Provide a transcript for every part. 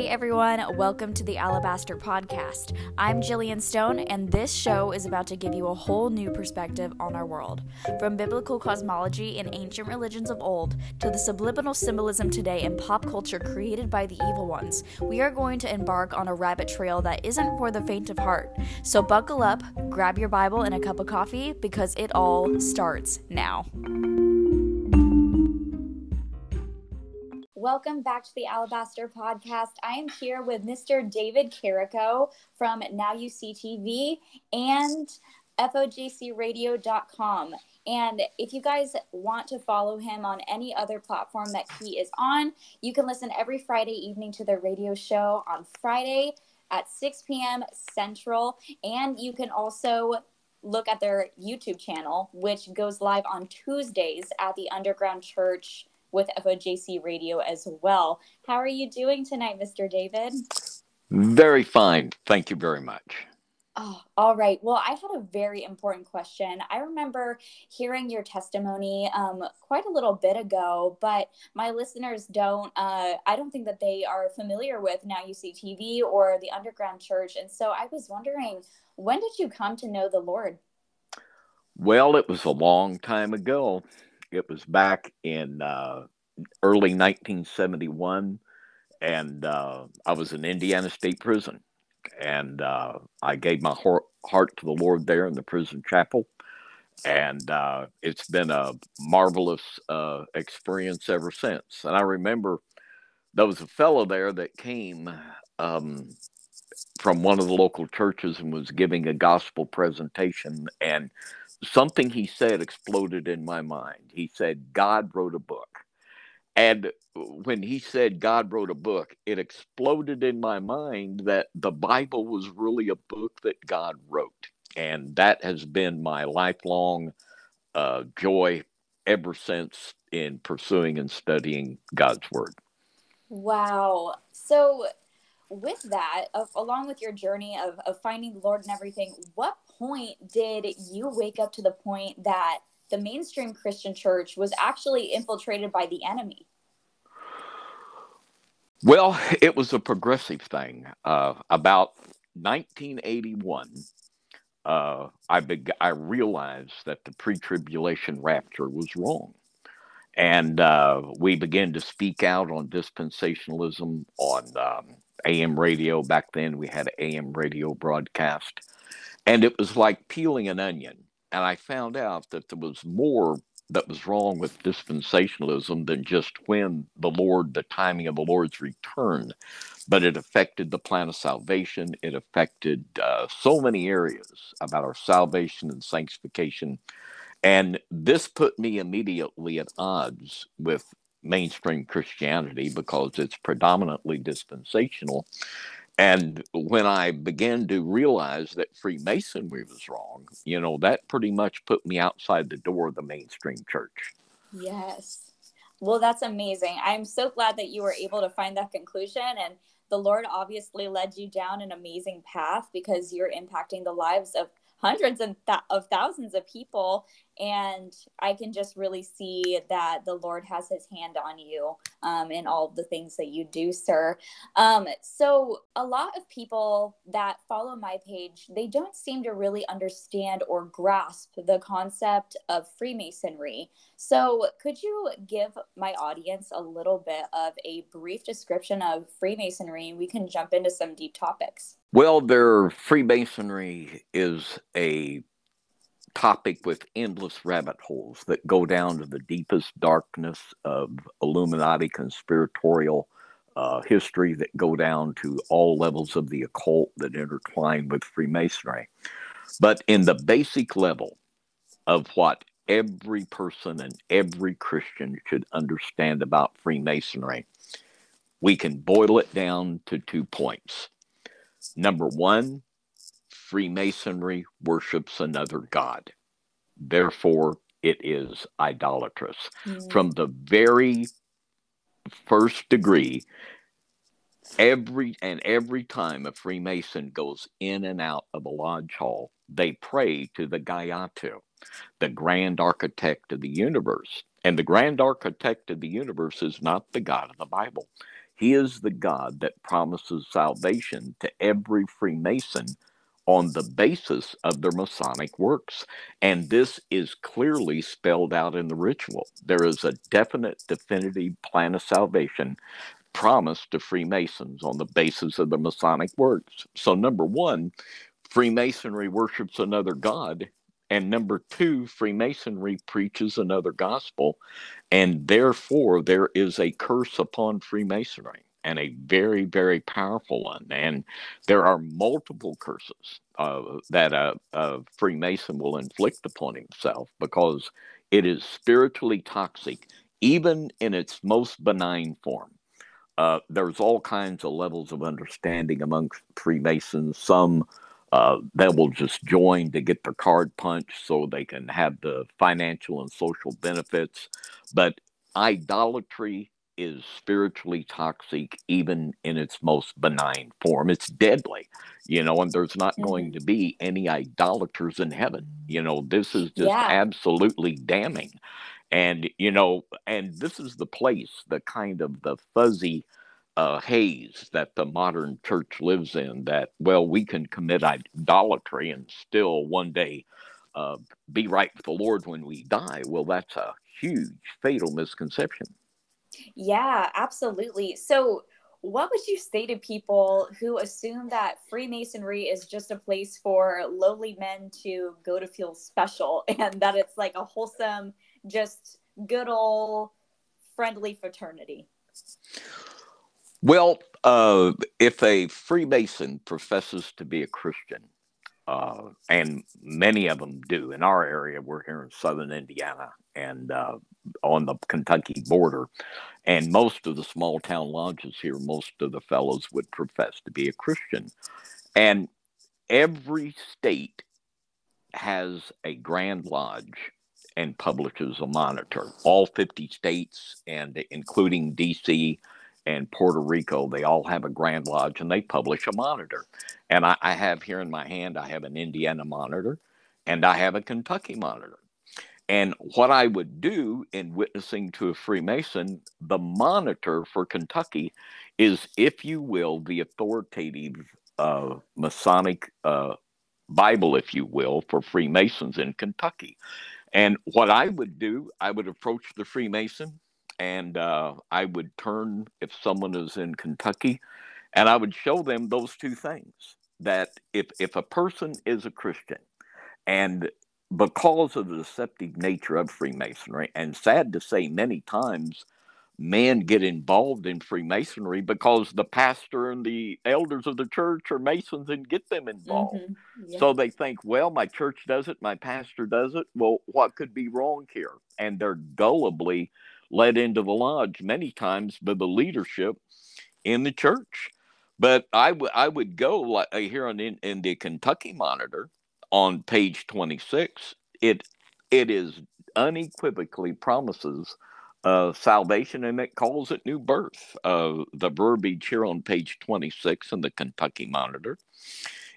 Hey everyone, welcome to the Alabaster Podcast. I'm Jillian Stone, and this show is about to give you a whole new perspective on our world. From biblical cosmology in ancient religions of old to the subliminal symbolism today in pop culture created by the evil ones, we are going to embark on a rabbit trail that isn't for the faint of heart. So buckle up, grab your Bible and a cup of coffee, because it all starts now. Welcome back to the Alabaster Podcast. I am here with Mr. David Carrico from Now You See TV and FOJCRadio.com. And if you guys want to follow him on any other platform that he is on, you can listen every Friday evening to the radio show on Friday at 6 p.m. Central. And you can also look at their YouTube channel, which goes live on Tuesdays at the Underground Church with FOJC Radio as well. How are you doing tonight, Mr. David? Very fine. Thank you very much. Oh, all right. Well, I had a very important question. I remember hearing your testimony um, quite a little bit ago, but my listeners don't, uh, I don't think that they are familiar with Now You See TV or the Underground Church. And so I was wondering, when did you come to know the Lord? Well, it was a long time ago. It was back in uh, early 1971, and uh, I was in Indiana State Prison, and uh, I gave my heart to the Lord there in the prison chapel, and uh, it's been a marvelous uh, experience ever since. And I remember there was a fellow there that came. Um, from one of the local churches and was giving a gospel presentation and something he said exploded in my mind. He said, God wrote a book. And when he said God wrote a book, it exploded in my mind that the Bible was really a book that God wrote. And that has been my lifelong uh, joy ever since in pursuing and studying God's Word. Wow. So, with that, along with your journey of, of finding the Lord and everything, what point did you wake up to the point that the mainstream Christian church was actually infiltrated by the enemy? Well, it was a progressive thing. Uh, about 1981, uh, I beg- I realized that the pre-tribulation rapture was wrong, and uh, we began to speak out on dispensationalism on um, AM radio. Back then, we had AM radio broadcast, and it was like peeling an onion. And I found out that there was more that was wrong with dispensationalism than just when the Lord, the timing of the Lord's return, but it affected the plan of salvation. It affected uh, so many areas about our salvation and sanctification. And this put me immediately at odds with mainstream Christianity because it's predominantly dispensational. And when I began to realize that Freemasonry was wrong, you know, that pretty much put me outside the door of the mainstream church. Yes. Well, that's amazing. I'm so glad that you were able to find that conclusion. And the Lord obviously led you down an amazing path because you're impacting the lives of hundreds and th- of thousands of people and i can just really see that the lord has his hand on you um, in all the things that you do sir. Um, so a lot of people that follow my page they don't seem to really understand or grasp the concept of freemasonry. So could you give my audience a little bit of a brief description of freemasonry? We can jump into some deep topics. Well, their Freemasonry is a topic with endless rabbit holes that go down to the deepest darkness of Illuminati conspiratorial uh, history, that go down to all levels of the occult that intertwine with Freemasonry. But in the basic level of what every person and every Christian should understand about Freemasonry, we can boil it down to two points. Number one, Freemasonry worships another god. Therefore, it is idolatrous. Mm. From the very first degree, every and every time a Freemason goes in and out of a lodge hall, they pray to the Gayatu, the grand architect of the universe. And the grand architect of the universe is not the God of the Bible. He is the God that promises salvation to every Freemason on the basis of their Masonic works. And this is clearly spelled out in the ritual. There is a definite, definitive plan of salvation promised to Freemasons on the basis of the Masonic works. So, number one, Freemasonry worships another God. And number two, Freemasonry preaches another gospel. And therefore, there is a curse upon Freemasonry and a very, very powerful one. And there are multiple curses uh, that a, a Freemason will inflict upon himself because it is spiritually toxic, even in its most benign form. Uh, there's all kinds of levels of understanding among Freemasons. Some uh, that will just join to get their card punched so they can have the financial and social benefits. But idolatry is spiritually toxic, even in its most benign form. It's deadly, you know, and there's not mm-hmm. going to be any idolaters in heaven. You know, this is just yeah. absolutely damning. And, you know, and this is the place, the kind of the fuzzy, uh, haze that the modern church lives in that, well, we can commit idolatry and still one day uh, be right with the Lord when we die. Well, that's a huge, fatal misconception. Yeah, absolutely. So, what would you say to people who assume that Freemasonry is just a place for lowly men to go to feel special and that it's like a wholesome, just good old friendly fraternity? Well, uh, if a Freemason professes to be a Christian, uh, and many of them do in our area, we're here in southern Indiana and uh, on the Kentucky border, and most of the small town lodges here, most of the fellows would profess to be a Christian. And every state has a Grand Lodge and publishes a monitor. All 50 states, and including DC, and Puerto Rico, they all have a Grand Lodge and they publish a monitor. And I, I, have here in my hand, I have an Indiana monitor and I have a Kentucky monitor. And what I would do in witnessing to a Freemason, the monitor for Kentucky is, if you will, the authoritative uh, Masonic uh, Bible, if you will, for Freemasons in Kentucky. And what I would do, I would approach the Freemason and uh, I would turn if someone is in Kentucky, and I would show them those two things. That if if a person is a Christian, and because of the deceptive nature of Freemasonry, and sad to say, many times men get involved in Freemasonry because the pastor and the elders of the church are Masons and get them involved. Mm-hmm. Yeah. So they think, well, my church does it, my pastor does it. Well, what could be wrong here? And they're gullibly led into the lodge many times by the leadership in the church. But I, w- I would go like here on in, in the Kentucky Monitor on page 26. It it is unequivocally promises uh, salvation and it calls it new birth. Uh, the verbiage here on page 26 in the Kentucky Monitor.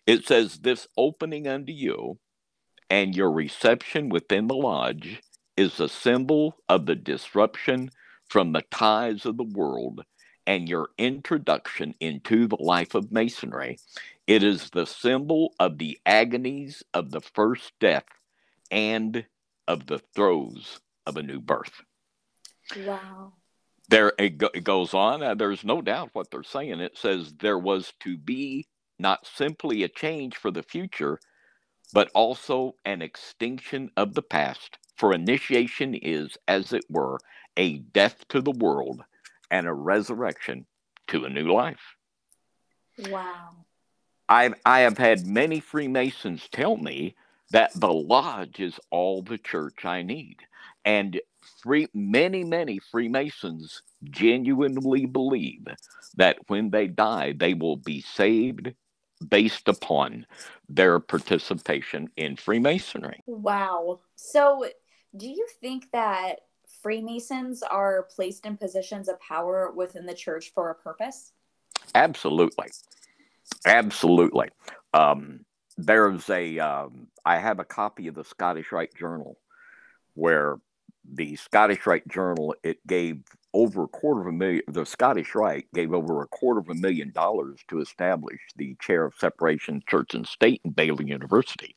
It says, This opening unto you and your reception within the lodge is a symbol of the disruption from the ties of the world and your introduction into the life of Masonry. It is the symbol of the agonies of the first death and of the throes of a new birth. Wow. There it, go, it goes on. Uh, there's no doubt what they're saying. It says there was to be not simply a change for the future, but also an extinction of the past for initiation is, as it were, a death to the world and a resurrection to a new life. Wow. I've, I have had many Freemasons tell me that the lodge is all the church I need. And free, many, many Freemasons genuinely believe that when they die, they will be saved based upon their participation in Freemasonry. Wow. So do you think that Freemasons are placed in positions of power within the church for a purpose? Absolutely. Absolutely. Um, there's a. Um, I have a copy of the Scottish Rite Journal where the Scottish Rite Journal it gave over a quarter of a million. The Scottish Rite gave over a quarter of a million dollars to establish the chair of separation, church and state in Baylor University.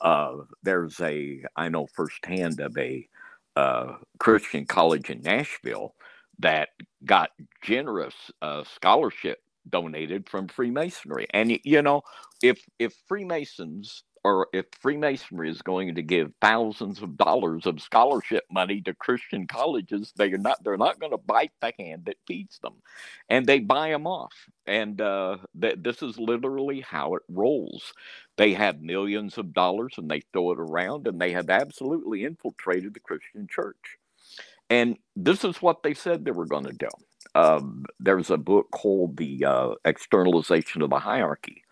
Uh, there's a I know firsthand of a uh, Christian college in Nashville that got generous uh, scholarship donated from Freemasonry. And you know, if if Freemasons or if Freemasonry is going to give thousands of dollars of scholarship money to Christian colleges, they're not they're not going to bite the hand that feeds them, and they buy them off. And uh, th- this is literally how it rolls. They have millions of dollars and they throw it around, and they have absolutely infiltrated the Christian church. And this is what they said they were going to do. Um, there's a book called The uh, Externalization of the Hierarchy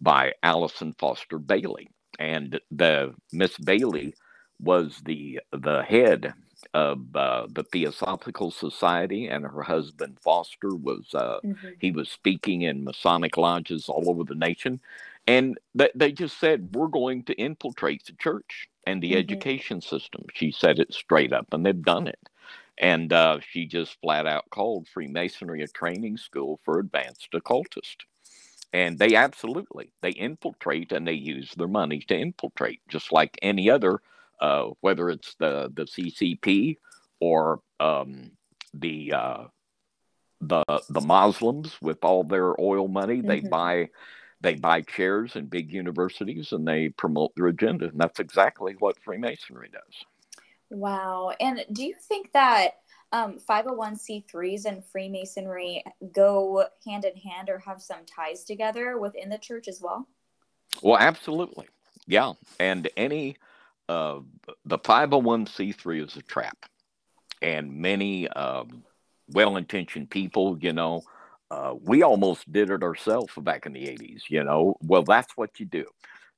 by Alice and Foster Bailey. And the Miss Bailey was the the head of uh, the Theosophical Society, and her husband Foster was uh, mm-hmm. he was speaking in Masonic lodges all over the nation, and th- they just said we're going to infiltrate the church and the mm-hmm. education system. She said it straight up, and they've done it. And uh, she just flat out called Freemasonry a training school for advanced occultists and they absolutely they infiltrate and they use their money to infiltrate just like any other uh, whether it's the the ccp or um, the uh, the the muslims with all their oil money. Mm-hmm. they buy they buy chairs in big universities and they promote their agenda. And that's exactly what freemasonry does. Wow. And do you think that um, 501c3s and Freemasonry go hand in hand or have some ties together within the church as well? Well, absolutely. Yeah. And any, uh, the 501c3 is a trap. And many um, well intentioned people, you know, uh, we almost did it ourselves back in the 80s, you know. Well, that's what you do.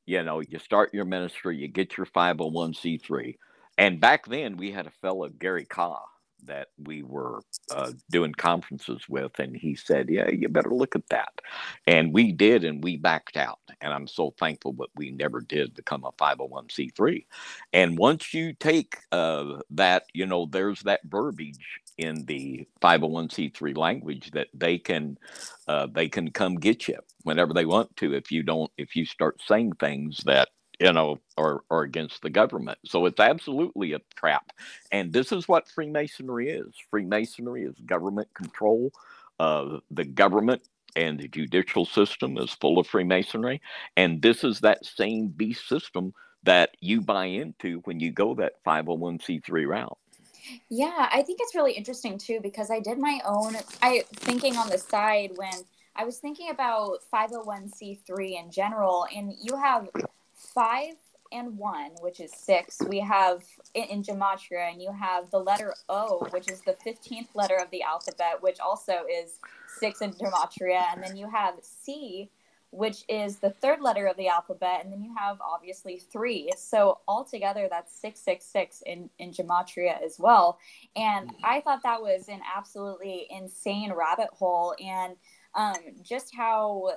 You know, you start your ministry, you get your 501c3. And back then, we had a fellow, Gary Kah, that we were uh, doing conferences with, and he said, "Yeah, you better look at that." And we did, and we backed out. And I'm so thankful that we never did become a 501c3. And once you take uh, that, you know, there's that verbiage in the 501c3 language that they can uh, they can come get you whenever they want to if you don't if you start saying things that you know, or, or against the government. So it's absolutely a trap. And this is what Freemasonry is Freemasonry is government control. Uh, the government and the judicial system is full of Freemasonry. And this is that same beast system that you buy into when you go that 501c3 route. Yeah, I think it's really interesting too because I did my own I thinking on the side when I was thinking about 501c3 in general and you have five and one, which is six, we have in, in, gematria, and you have the letter O, which is the 15th letter of the alphabet, which also is six in gematria. And then you have C, which is the third letter of the alphabet. And then you have obviously three. So altogether, that's 666 in, in gematria as well. And I thought that was an absolutely insane rabbit hole. And um, just how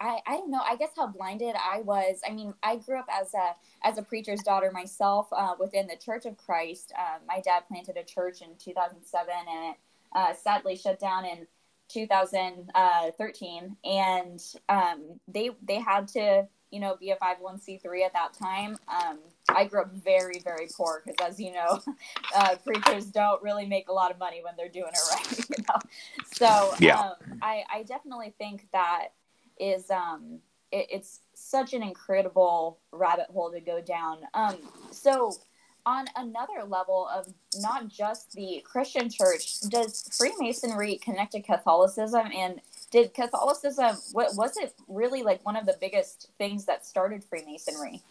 I, I don't know i guess how blinded i was. I mean i grew up as a as a preacher's daughter myself uh, within the church of christ. Uh, my dad planted a church in 2007 and it uh, sadly shut down in 2013 and um, they they had to you know be a 501c3 at that time. Um, i grew up very very poor because as you know uh, preachers don't really make a lot of money when they're doing it right you know? So yeah. um, I, I definitely think that is um it, it's such an incredible rabbit hole to go down. Um, so on another level of not just the Christian church, does Freemasonry connect to Catholicism? And did Catholicism, what was it really like one of the biggest things that started Freemasonry?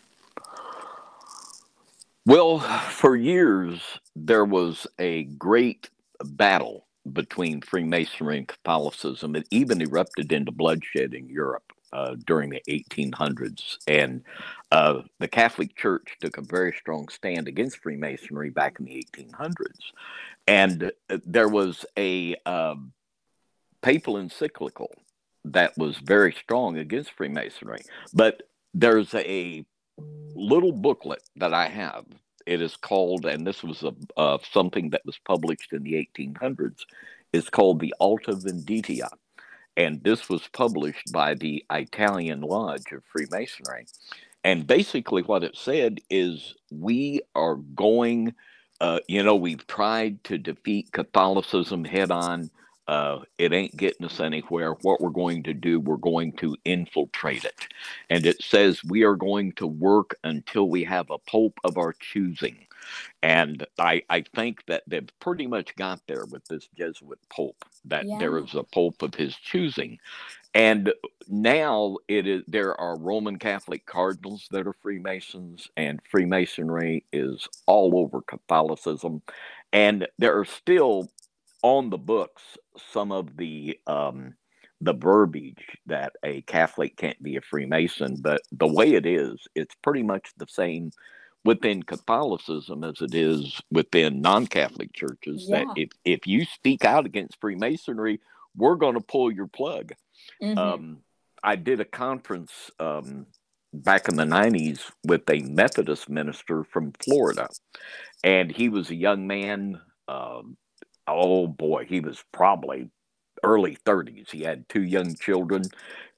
Well, for years, there was a great battle between Freemasonry and Catholicism. It even erupted into bloodshed in Europe uh, during the 1800s. And uh, the Catholic Church took a very strong stand against Freemasonry back in the 1800s. And uh, there was a um, papal encyclical that was very strong against Freemasonry. But there's a little booklet that I have it is called, and this was a, uh, something that was published in the 1800s. It's called the Alta Vendita, and this was published by the Italian Lodge of Freemasonry. And basically, what it said is we are going. Uh, you know, we've tried to defeat Catholicism head on uh, it ain't getting us anywhere. What we're going to do, we're going to infiltrate it. And it says we are going to work until we have a pope of our choosing. And I, I think that they've pretty much got there with this Jesuit pope, that yeah. there is a pope of his choosing. And now it is there are Roman Catholic cardinals that are Freemasons, and Freemasonry is all over Catholicism. And there are still on the books some of the um, the verbiage that a Catholic can't be a Freemason, but the way it is, it's pretty much the same within Catholicism as it is within non-Catholic churches. Yeah. That if if you speak out against Freemasonry, we're going to pull your plug. Mm-hmm. Um, I did a conference um, back in the 90s with a Methodist minister from Florida, and he was a young man. Um, oh boy, he was probably early 30s. He had two young children,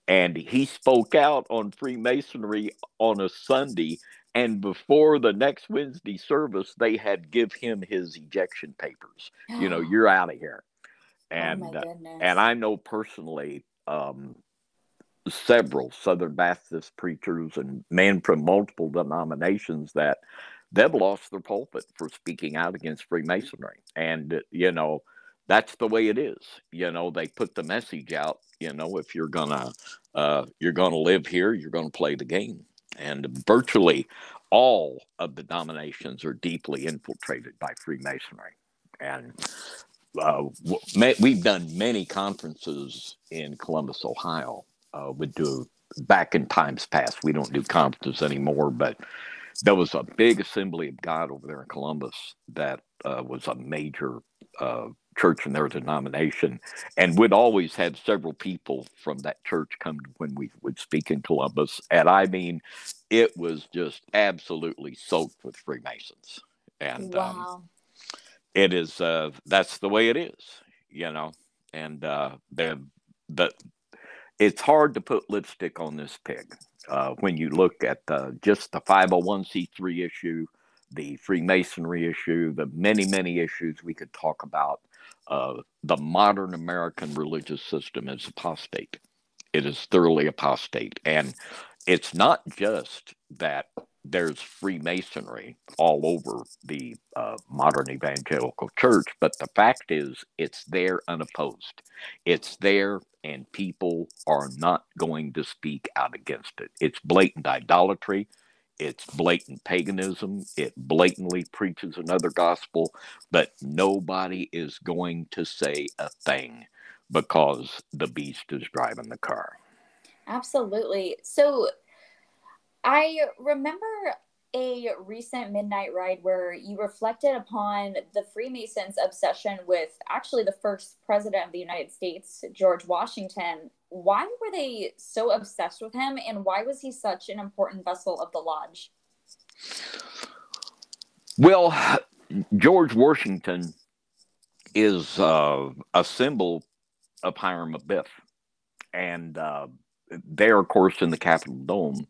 and he spoke out on Freemasonry on a Sunday. And before the next Wednesday service, they had give him his ejection papers. you know, you're out of here. Oh, and oh uh, and I know personally um, several Southern Baptist preachers and men from multiple denominations that they've lost their pulpit for speaking out against Freemasonry. And, you know, that's the way it is. You know, they put the message out, you know, if you're gonna uh, you're gonna live here, you're gonna play the game. And virtually all of the denominations are deeply infiltrated by Freemasonry. And uh, we've done many conferences in Columbus, Ohio. Uh, we do back in times past. We don't do conferences anymore, but there was a big assembly of God over there in Columbus that uh, was a major uh, church in their denomination, and we'd always had several people from that church come when we would speak in Columbus, and I mean, it was just absolutely soaked with Freemasons, and um, wow. um, it is uh, that's the way it is, you know, and uh, the the it's hard to put lipstick on this pig uh, when you look at the, just the 501c3 issue, the Freemasonry issue, the many, many issues we could talk about, uh, the modern American religious system is apostate. It is thoroughly apostate. And it's not just that there's Freemasonry all over the uh, modern evangelical church, but the fact is it's there unopposed. It's there, and people are not going to speak out against it. It's blatant idolatry. It's blatant paganism. It blatantly preaches another gospel, but nobody is going to say a thing because the beast is driving the car. Absolutely. So I remember a recent midnight ride where you reflected upon the Freemasons' obsession with actually the first president of the United States, George Washington. Why were they so obsessed with him, and why was he such an important vessel of the lodge? Well, George Washington is uh, a symbol of Hiram Abiff. And uh, there, of course, in the Capitol Dome,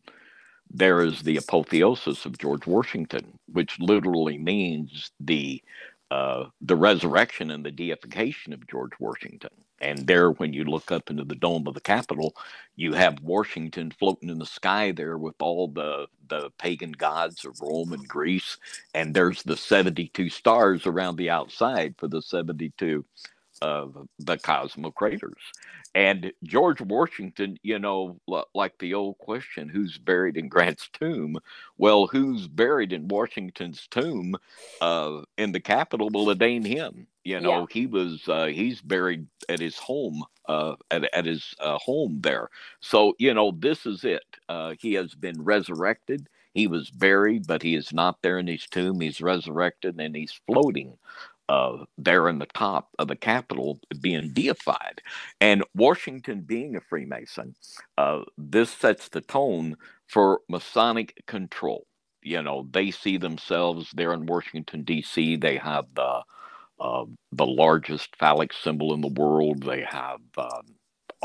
there is the apotheosis of George Washington, which literally means the uh, the resurrection and the deification of George Washington. And there, when you look up into the dome of the Capitol, you have Washington floating in the sky there with all the the pagan gods of Rome and Greece, and there's the seventy two stars around the outside for the seventy two of the cosmocrators. And George Washington, you know, like the old question, who's buried in Grant's tomb? Well, who's buried in Washington's tomb uh, in the Capitol will ordain him. You know, yeah. he was uh, he's buried at his home, uh, at, at his uh, home there. So you know, this is it. Uh, he has been resurrected. He was buried, but he is not there in his tomb. He's resurrected and he's floating uh, there in the top of the Capitol being deified. And Washington being a Freemason, uh, this sets the tone for Masonic control. you know, they see themselves there in Washington D.C. They have the uh, the largest phallic symbol in the world. They have um,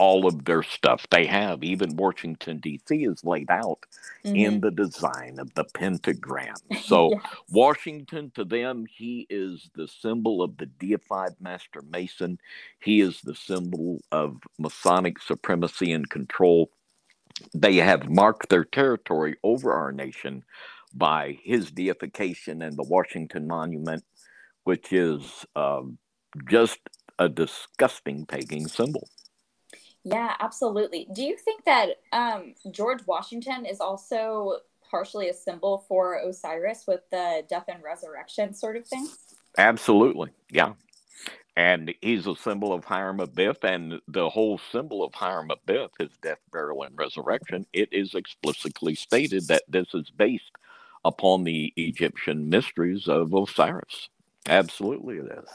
all of their stuff. They have even Washington D.C. is laid out mm-hmm. in the design of the pentagram. So yes. Washington to them, he is the symbol of the deified master mason. He is the symbol of Masonic supremacy and control. They have marked their territory over our nation by his deification and the Washington Monument, which is um, just a disgusting pagan symbol. Yeah, absolutely. Do you think that um, George Washington is also partially a symbol for Osiris with the death and resurrection sort of thing? Absolutely. Yeah. And he's a symbol of Hiram Abiff, and the whole symbol of Hiram Abiff, his death, burial, and resurrection, it is explicitly stated that this is based upon the Egyptian mysteries of Osiris. Absolutely, it is.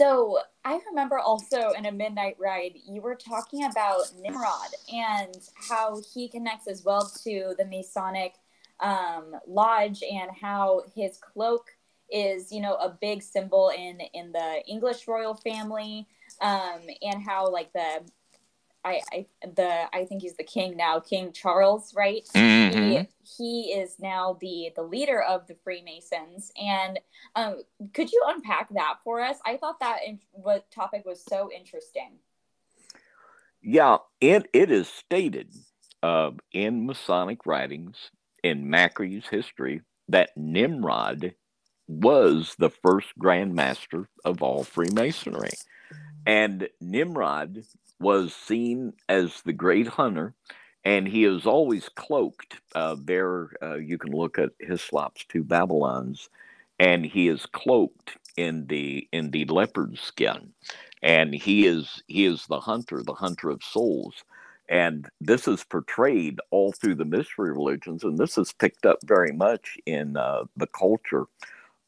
So I remember also in a midnight ride, you were talking about Nimrod and how he connects as well to the Masonic um, lodge and how his cloak is, you know, a big symbol in in the English royal family, um, and how like the I, I the I think he's the king now, King Charles, right? Mm-hmm. He, he is now the the leader of the Freemasons. And um, could you unpack that for us? I thought that in, what topic was so interesting. Yeah, it it is stated uh, in Masonic writings in Mackey's history that Nimrod was the first Grand Master of all Freemasonry. And Nimrod was seen as the great hunter, and he is always cloaked. Uh, there, uh, you can look at Hislop's Two Babylons, and he is cloaked in the in the leopard skin, and he is he is the hunter, the hunter of souls. And this is portrayed all through the mystery religions, and this is picked up very much in uh, the culture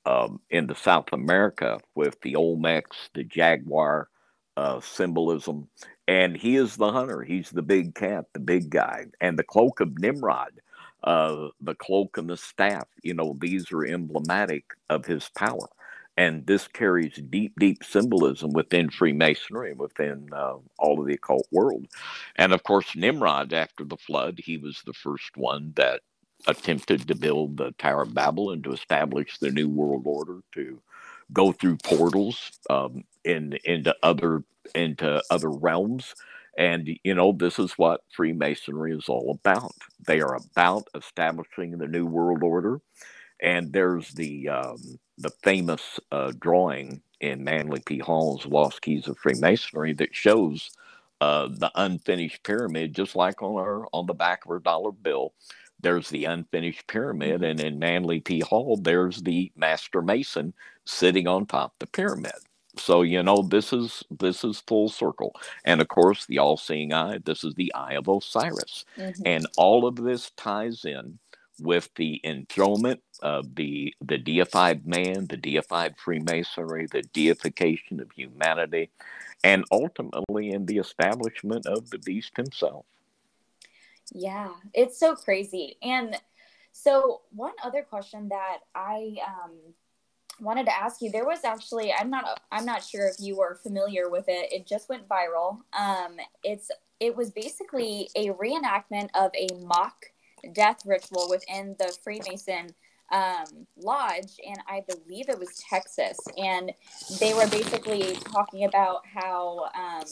um, in the South America with the Olmecs, the jaguar uh, symbolism, and he is the hunter. He's the big cat, the big guy, and the cloak of Nimrod, uh, the cloak and the staff. You know, these are emblematic of his power, and this carries deep, deep symbolism within Freemasonry, and within uh, all of the occult world. And of course, Nimrod, after the flood, he was the first one that attempted to build the Tower of Babel and to establish the New World Order to go through portals um, in into other into other realms. And you know, this is what Freemasonry is all about. They are about establishing the new world order. And there's the um, the famous uh, drawing in Manly P. Hall's Lost Keys of Freemasonry that shows uh, the unfinished pyramid, just like on our on the back of our dollar bill. There's the unfinished pyramid, mm-hmm. and in Manly P. Hall, there's the master mason sitting on top the pyramid so you know this is this is full circle and of course the all-seeing eye this is the eye of osiris mm-hmm. and all of this ties in with the enthronement of the the deified man the deified freemasonry the deification of humanity and ultimately in the establishment of the beast himself yeah it's so crazy. And so one other question that i um wanted to ask you there was actually i'm not i'm not sure if you were familiar with it it just went viral. Um it's it was basically a reenactment of a mock death ritual within the freemason um, lodge and i believe it was texas. And they were basically talking about how um,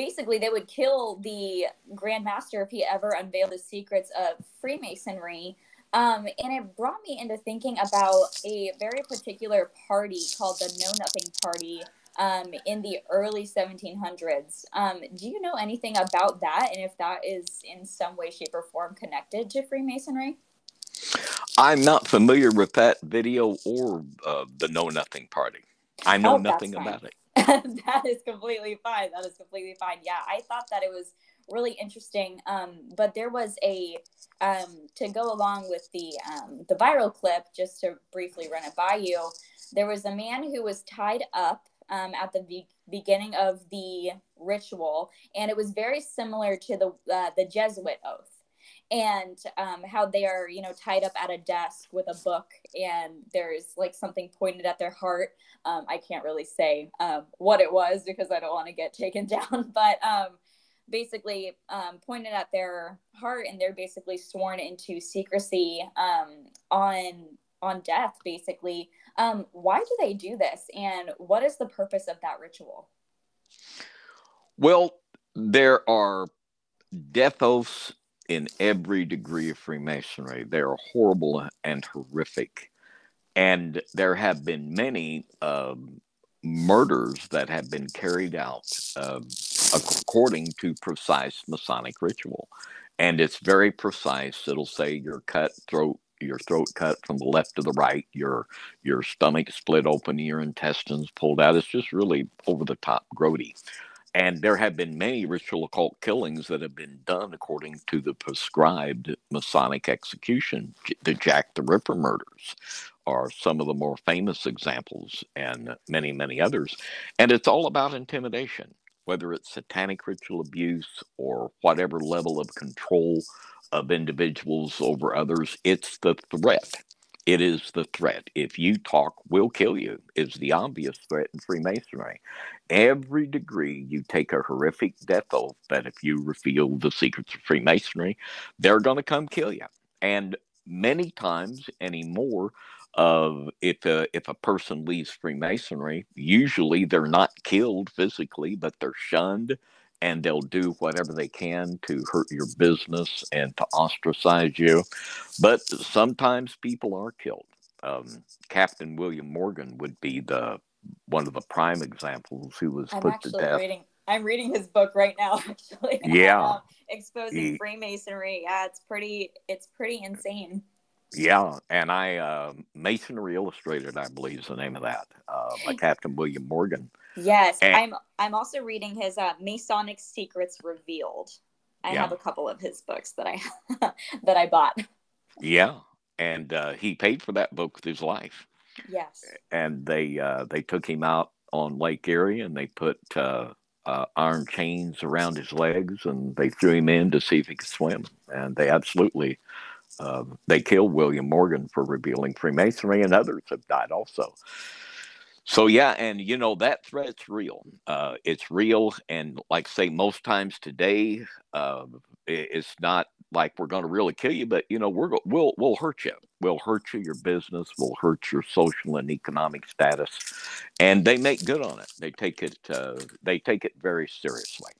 basically they would kill the grand master if he ever unveiled the secrets of freemasonry um, and it brought me into thinking about a very particular party called the Know Nothing Party um, in the early 1700s. Um, do you know anything about that and if that is in some way, shape, or form connected to Freemasonry? I'm not familiar with that video or uh, the Know Nothing Party. I know oh, nothing about it. that is completely fine. That is completely fine. Yeah, I thought that it was really interesting. Um, but there was a um, to go along with the um, the viral clip, just to briefly run it by you. There was a man who was tied up um, at the be- beginning of the ritual, and it was very similar to the uh, the Jesuit oath. And um, how they are, you know, tied up at a desk with a book and there's like something pointed at their heart. Um, I can't really say um, what it was because I don't want to get taken down, but um, basically um, pointed at their heart and they're basically sworn into secrecy um, on on death, basically. why do they do this, and what is the purpose of that ritual? Well, there are death oaths in every degree of Freemasonry. They are horrible and horrific. And there have been many um, murders that have been carried out uh, according to precise Masonic ritual. And it's very precise. It'll say your cut throat, your throat cut from the left to the right, your your stomach split open, your intestines pulled out. It's just really over the top grody. And there have been many ritual occult killings that have been done according to the prescribed Masonic execution. The Jack the Ripper murders are some of the more famous examples, and many, many others. And it's all about intimidation, whether it's satanic ritual abuse or whatever level of control of individuals over others. It's the threat it is the threat. If you talk, we'll kill you, is the obvious threat in Freemasonry. Every degree, you take a horrific death oath that if you reveal the secrets of Freemasonry, they're going to come kill you. And many times anymore, of if a, if a person leaves Freemasonry, usually they're not killed physically, but they're shunned and they'll do whatever they can to hurt your business and to ostracize you. But sometimes people are killed. Um, Captain William Morgan would be the one of the prime examples who was I'm put to death. Reading, I'm reading his book right now, actually. Yeah, um, exposing he, Freemasonry. Yeah, it's pretty. It's pretty insane. Yeah, and I uh, Masonry Illustrated, I believe, is the name of that uh, by Captain William Morgan. Yes, and, I'm. I'm also reading his uh, Masonic Secrets Revealed. I yeah. have a couple of his books that I that I bought. Yeah, and uh, he paid for that book with his life. Yes. And they uh, they took him out on Lake Erie and they put uh, uh, iron chains around his legs and they threw him in to see if he could swim. And they absolutely uh, they killed William Morgan for revealing Freemasonry, and others have died also. So yeah, and you know that threat's real. Uh, it's real, and like say most times today, uh, it's not like we're going to really kill you, but you know we're we'll we'll hurt you. We'll hurt you, your business. We'll hurt your social and economic status, and they make good on it. They take it. Uh, they take it very seriously.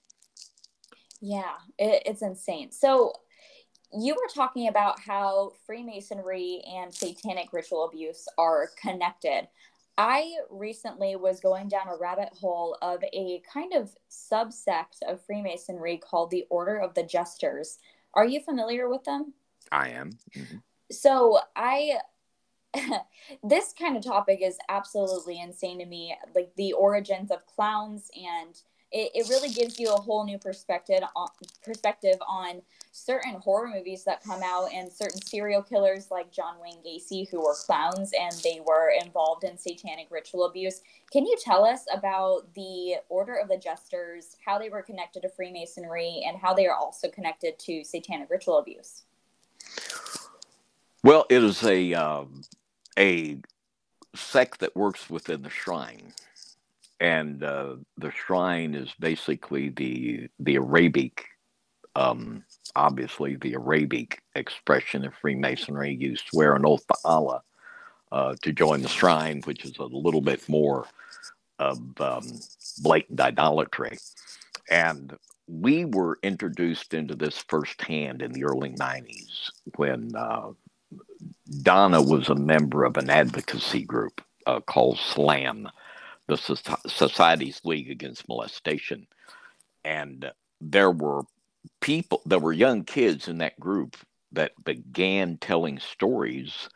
Yeah, it, it's insane. So you were talking about how Freemasonry and satanic ritual abuse are connected. I recently was going down a rabbit hole of a kind of subsect of Freemasonry called the Order of the Jesters. Are you familiar with them? I am. Mm-hmm. So I this kind of topic is absolutely insane to me like the origins of clowns and it, it really gives you a whole new perspective on perspective on certain horror movies that come out and certain serial killers like John Wayne Gacy who were clowns and they were involved in satanic ritual abuse. Can you tell us about the Order of the Jesters, how they were connected to Freemasonry, and how they are also connected to satanic ritual abuse? Well, it is a um, a sect that works within the shrine and uh, the shrine is basically the the Arabic, um, obviously the Arabic expression of Freemasonry. You swear an oath to Allah uh, to join the shrine, which is a little bit more of um, blatant idolatry. And we were introduced into this firsthand in the early '90s when uh, Donna was a member of an advocacy group uh, called SLAM the Society's League Against Molestation. And there were people, there were young kids in that group that began telling stories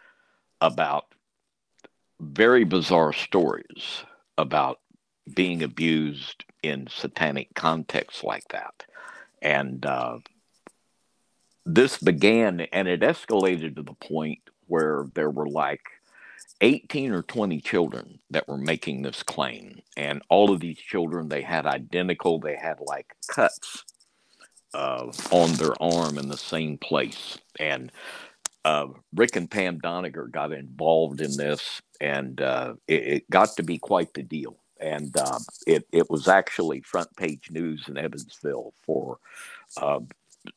about very bizarre stories about being abused in satanic contexts like that. And uh, this began, and it escalated to the point where there were like 18 or 20 children that were making this claim and all of these children they had identical they had like cuts uh, on their arm in the same place. And uh, Rick and Pam Doniger got involved in this, and uh, it, it, got to be quite the deal. And uh, it, it was actually front page news in Evansville for uh,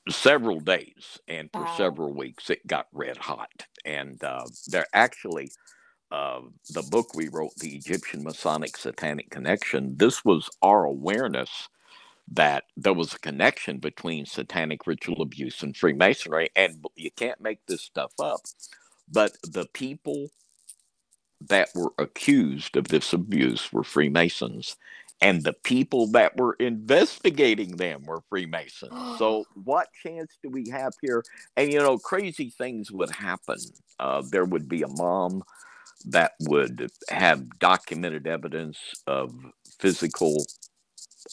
several days, and for wow. several weeks it got red hot. And uh, they're actually uh, the book we wrote, The Egyptian Masonic Satanic Connection, this was our awareness that there was a connection between satanic ritual abuse and Freemasonry. And you can't make this stuff up. But the people that were accused of this abuse were Freemasons. And the people that were investigating them were Freemasons. so, what chance do we have here? And, you know, crazy things would happen. Uh, there would be a mom that would have documented evidence of physical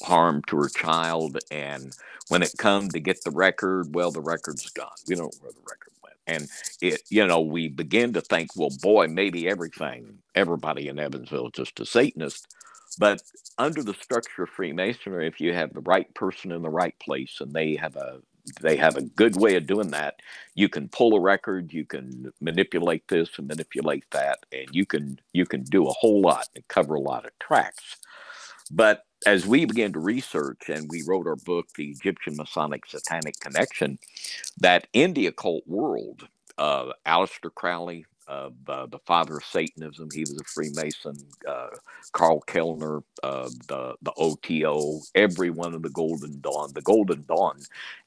harm to her child and when it come to get the record well the record's gone. We don't know where the record went. And it you know we begin to think well boy maybe everything everybody in evansville is just a satanist. But under the structure of freemasonry if you have the right person in the right place and they have a they have a good way of doing that. You can pull a record you can manipulate this and manipulate that and you can you can do a whole lot and cover a lot of tracks. But as we began to research and we wrote our book, The Egyptian Masonic Satanic Connection, that in the occult world, uh, Aleister Crowley, uh, the father of Satanism, he was a Freemason. Uh, Karl Kellner, uh, the the OTO, every one of the Golden Dawn. The Golden Dawn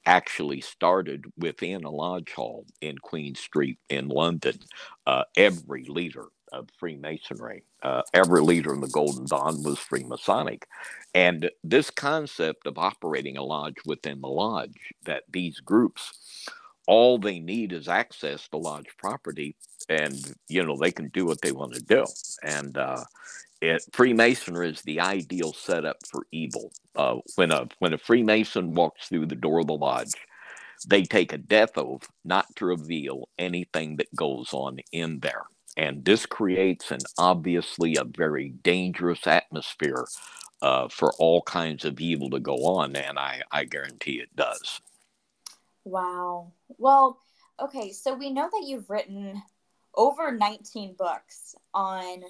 actually started within a lodge hall in Queen Street in London. Uh, every leader of Freemasonry. Uh, every leader in the Golden Dawn was Freemasonic. And this concept of operating a lodge within the lodge, that these groups, all they need is access to lodge property, and you know they can do what they want to do. And uh, it, Freemasonry is the ideal setup for evil. Uh, when a when a Freemason walks through the door of the lodge, they take a death oath not to reveal anything that goes on in there. And this creates an obviously a very dangerous atmosphere uh, for all kinds of evil to go on. And I, I guarantee it does. Wow. Well, okay. So we know that you've written over 19 books on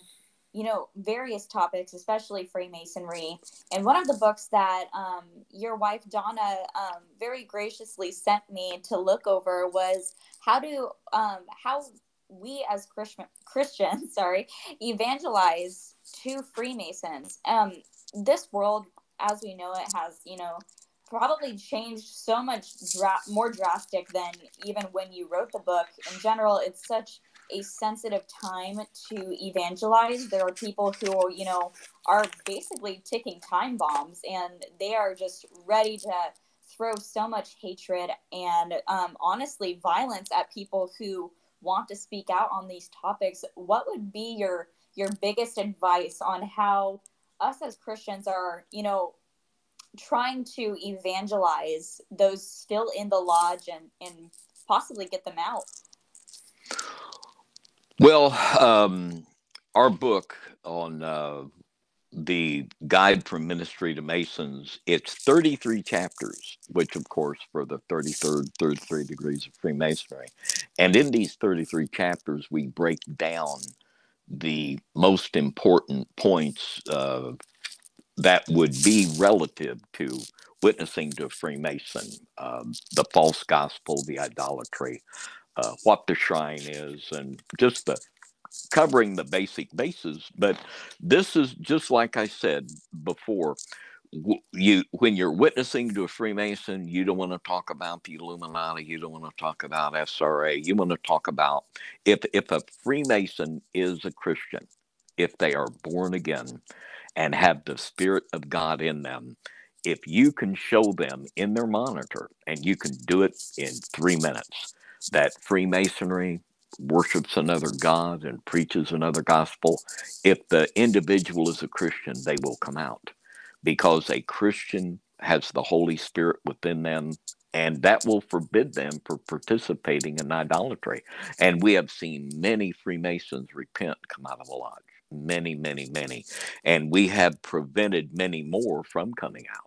you know various topics especially freemasonry and one of the books that um, your wife donna um, very graciously sent me to look over was how do um, how we as Christian, Christians, sorry, evangelize to Freemasons. Um, this world, as we know it, has you know probably changed so much dra- more drastic than even when you wrote the book. In general, it's such a sensitive time to evangelize. There are people who you know are basically ticking time bombs, and they are just ready to throw so much hatred and um, honestly violence at people who want to speak out on these topics, what would be your your biggest advice on how us as Christians are, you know, trying to evangelize those still in the lodge and and possibly get them out? Well, um, our book on uh, the guide from ministry to masons it's 33 chapters which of course for the 33rd 33 degrees of freemasonry. And in these 33 chapters we break down the most important points uh, that would be relative to witnessing to a freemason um, the false gospel the idolatry uh, what the shrine is and just the covering the basic bases. But this is just like I said before. You, when you're witnessing to a Freemason, you don't want to talk about the Illuminati. You don't want to talk about SRA. You want to talk about if if a Freemason is a Christian, if they are born again, and have the Spirit of God in them, if you can show them in their monitor, and you can do it in three minutes, that Freemasonry, worships another God and preaches another gospel, if the individual is a Christian, they will come out because a Christian has the Holy Spirit within them and that will forbid them from participating in idolatry. And we have seen many Freemasons repent, come out of the lodge. Many, many, many. And we have prevented many more from coming out.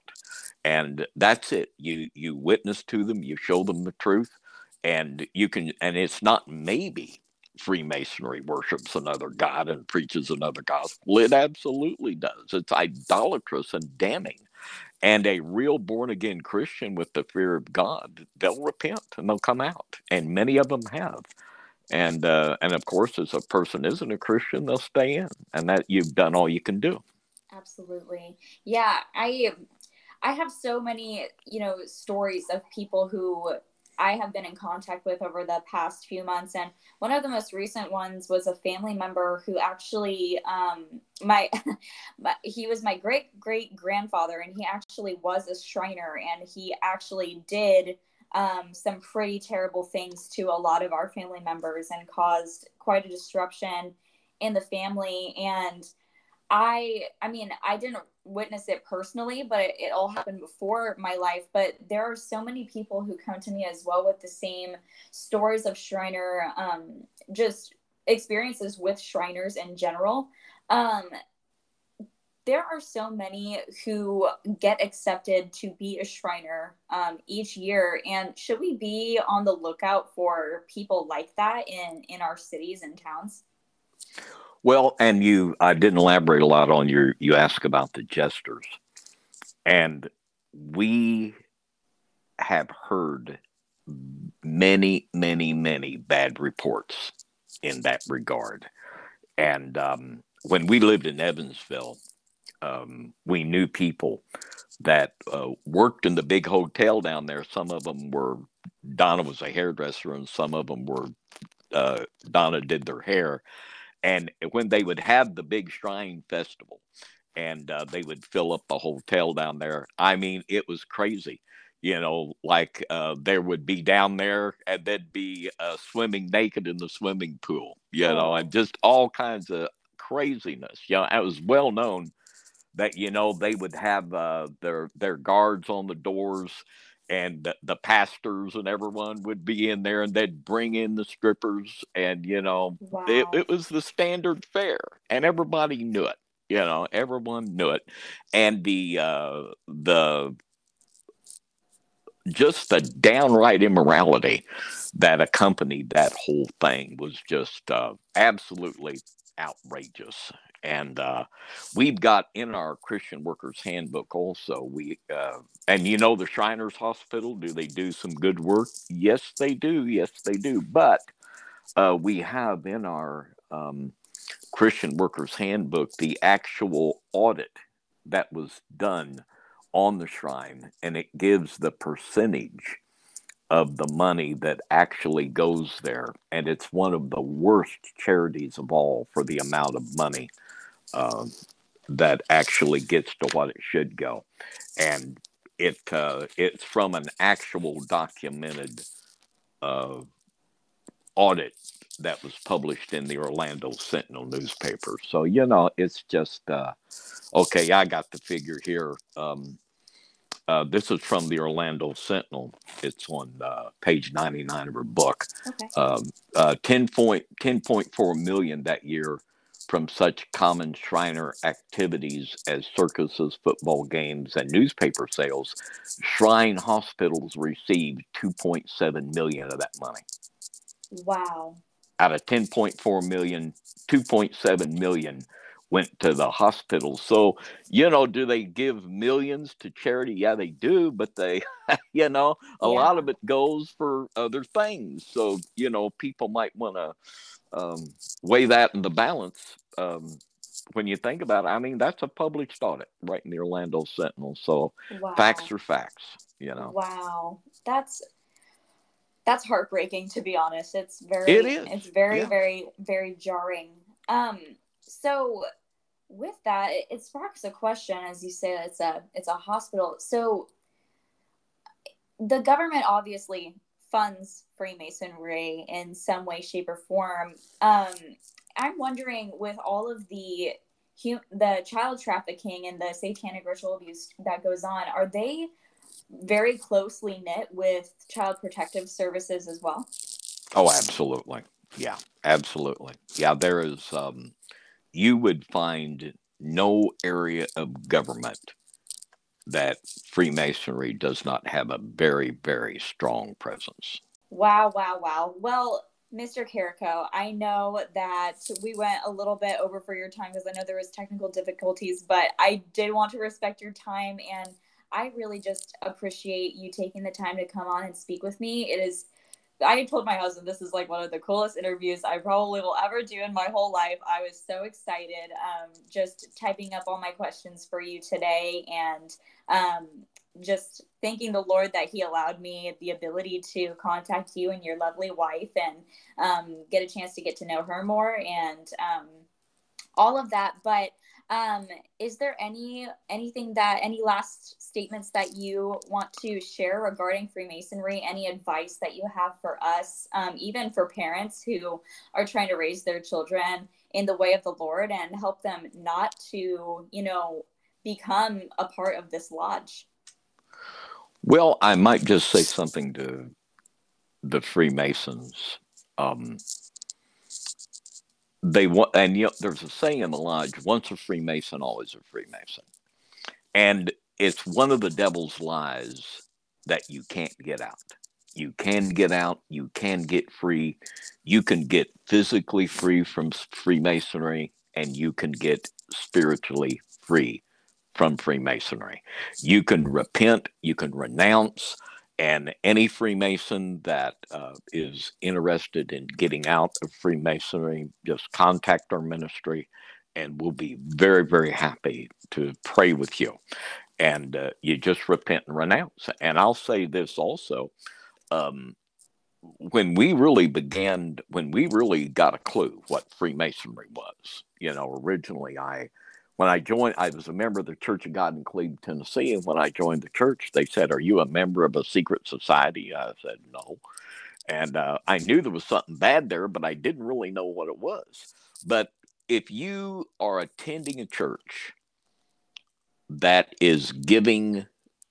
and that's it. You you witness to them, you show them the truth, and you can. And it's not maybe Freemasonry worships another god and preaches another gospel. It absolutely does. It's idolatrous and damning. And a real born again Christian with the fear of God, they'll repent and they'll come out, and many of them have. And uh, and of course, as a person isn't a Christian, they'll stay in, and that you've done all you can do. Absolutely, yeah. I I have so many you know stories of people who I have been in contact with over the past few months. And one of the most recent ones was a family member who actually, um, my, my, he was my great great grandfather, and he actually was a Shriner, and he actually did um, some pretty terrible things to a lot of our family members and caused quite a disruption in the family. And I, I mean, I didn't witness it personally, but it, it, all happened before my life. But there are so many people who come to me as well with the same stories of Shriner, um, just experiences with Shriners in general. Um, there are so many who get accepted to be a Shriner um, each year, and should we be on the lookout for people like that in in our cities and towns? Well, and you, I didn't elaborate a lot on your, you asked about the jesters. And we have heard many, many, many bad reports in that regard. And um, when we lived in Evansville, um, we knew people that uh, worked in the big hotel down there. Some of them were, Donna was a hairdresser, and some of them were, uh, Donna did their hair and when they would have the big shrine festival and uh, they would fill up the hotel down there, I mean, it was crazy. You know, like uh, there would be down there and they'd be uh, swimming naked in the swimming pool, you oh. know, and just all kinds of craziness. You know, it was well known that, you know, they would have uh, their, their guards on the doors and the, the, pastors and everyone would be in there and they'd bring in the strippers and you know wow. it, it was the standard fare and everybody knew it you know everyone knew it and the uh the just the downright immorality that accompanied that whole thing was just uh, absolutely outrageous and uh, we've got in our Christian Workers Handbook also. We uh, and you know the Shriners Hospital. Do they do some good work? Yes, they do. Yes, they do. But uh, we have in our um, Christian Workers Handbook the actual audit that was done on the shrine, and it gives the percentage of the money that actually goes there. And it's one of the worst charities of all for the amount of money uh, that actually gets to what it should go. And it uh, it's from an actual documented uh, audit that was published in the Orlando Sentinel newspaper. So you know, it's just uh, okay. I got the figure here. Um, uh, this is from the Orlando Sentinel. It's on uh, page 99 of her book. Okay. Um, uh, 10 point, 10.4 million that year from such common Shriner activities as circuses, football games, and newspaper sales, Shrine hospitals received 2.7 million of that money. Wow. Out of 10.4 million, 2.7 million went to the hospitals. So, you know, do they give millions to charity? Yeah, they do, but they, you know, a yeah. lot of it goes for other things. So, you know, people might want to um, weigh that in the balance. Um, when you think about it, I mean, that's a published audit right in the Orlando Sentinel. So wow. facts are facts, you know. Wow. That's that's heartbreaking to be honest. It's very it is. it's very, yeah. very, very jarring. Um, so with that, it, it sparks a question, as you say, it's a it's a hospital. So the government obviously funds Freemasonry in some way, shape, or form. Um, I'm wondering, with all of the the child trafficking and the satanic ritual abuse that goes on, are they very closely knit with child protective services as well? Oh, absolutely. Yeah, absolutely. Yeah, there is. Um, you would find no area of government that Freemasonry does not have a very, very strong presence. Wow, wow, wow. Well, Mr. Carrico, I know that we went a little bit over for your time because I know there was technical difficulties, but I did want to respect your time and I really just appreciate you taking the time to come on and speak with me. It is I told my husband this is like one of the coolest interviews I probably will ever do in my whole life. I was so excited, um, just typing up all my questions for you today, and um, just thanking the Lord that He allowed me the ability to contact you and your lovely wife and um, get a chance to get to know her more and um, all of that. But um, is there any anything that any last statements that you want to share regarding Freemasonry? Any advice that you have for us, um, even for parents who are trying to raise their children in the way of the Lord and help them not to, you know, become a part of this lodge? Well, I might just say something to the Freemasons. Um, they want, and you know, there's a saying in the lodge: once a Freemason, always a Freemason. And it's one of the devil's lies that you can't get out. You can get out. You can get free. You can get physically free from Freemasonry, and you can get spiritually free from Freemasonry. You can repent. You can renounce. And any Freemason that uh, is interested in getting out of Freemasonry, just contact our ministry and we'll be very, very happy to pray with you. And uh, you just repent and renounce. And I'll say this also um, when we really began, when we really got a clue what Freemasonry was, you know, originally I when I joined, I was a member of the Church of God in Cleveland, Tennessee. And when I joined the church, they said, Are you a member of a secret society? I said, No. And uh, I knew there was something bad there, but I didn't really know what it was. But if you are attending a church that is giving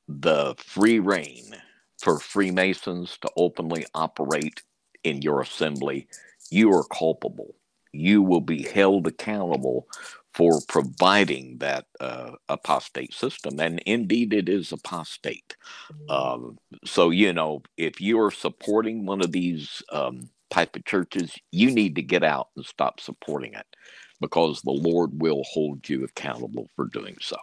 the free reign for Freemasons to openly operate in your assembly, you are culpable. You will be held accountable for providing that uh, apostate system. And indeed, it is apostate. Mm-hmm. Um, so, you know, if you're supporting one of these um, type of churches, you need to get out and stop supporting it because the Lord will hold you accountable for doing so.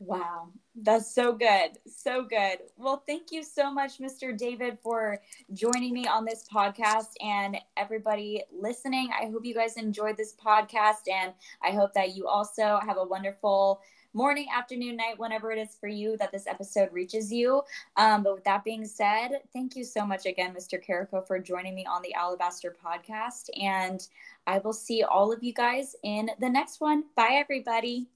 Wow, that's so good. So good. Well, thank you so much, Mr. David, for joining me on this podcast and everybody listening. I hope you guys enjoyed this podcast and I hope that you also have a wonderful morning, afternoon, night, whenever it is for you that this episode reaches you. Um, but with that being said, thank you so much again, Mr. Carrico, for joining me on the Alabaster podcast. And I will see all of you guys in the next one. Bye, everybody.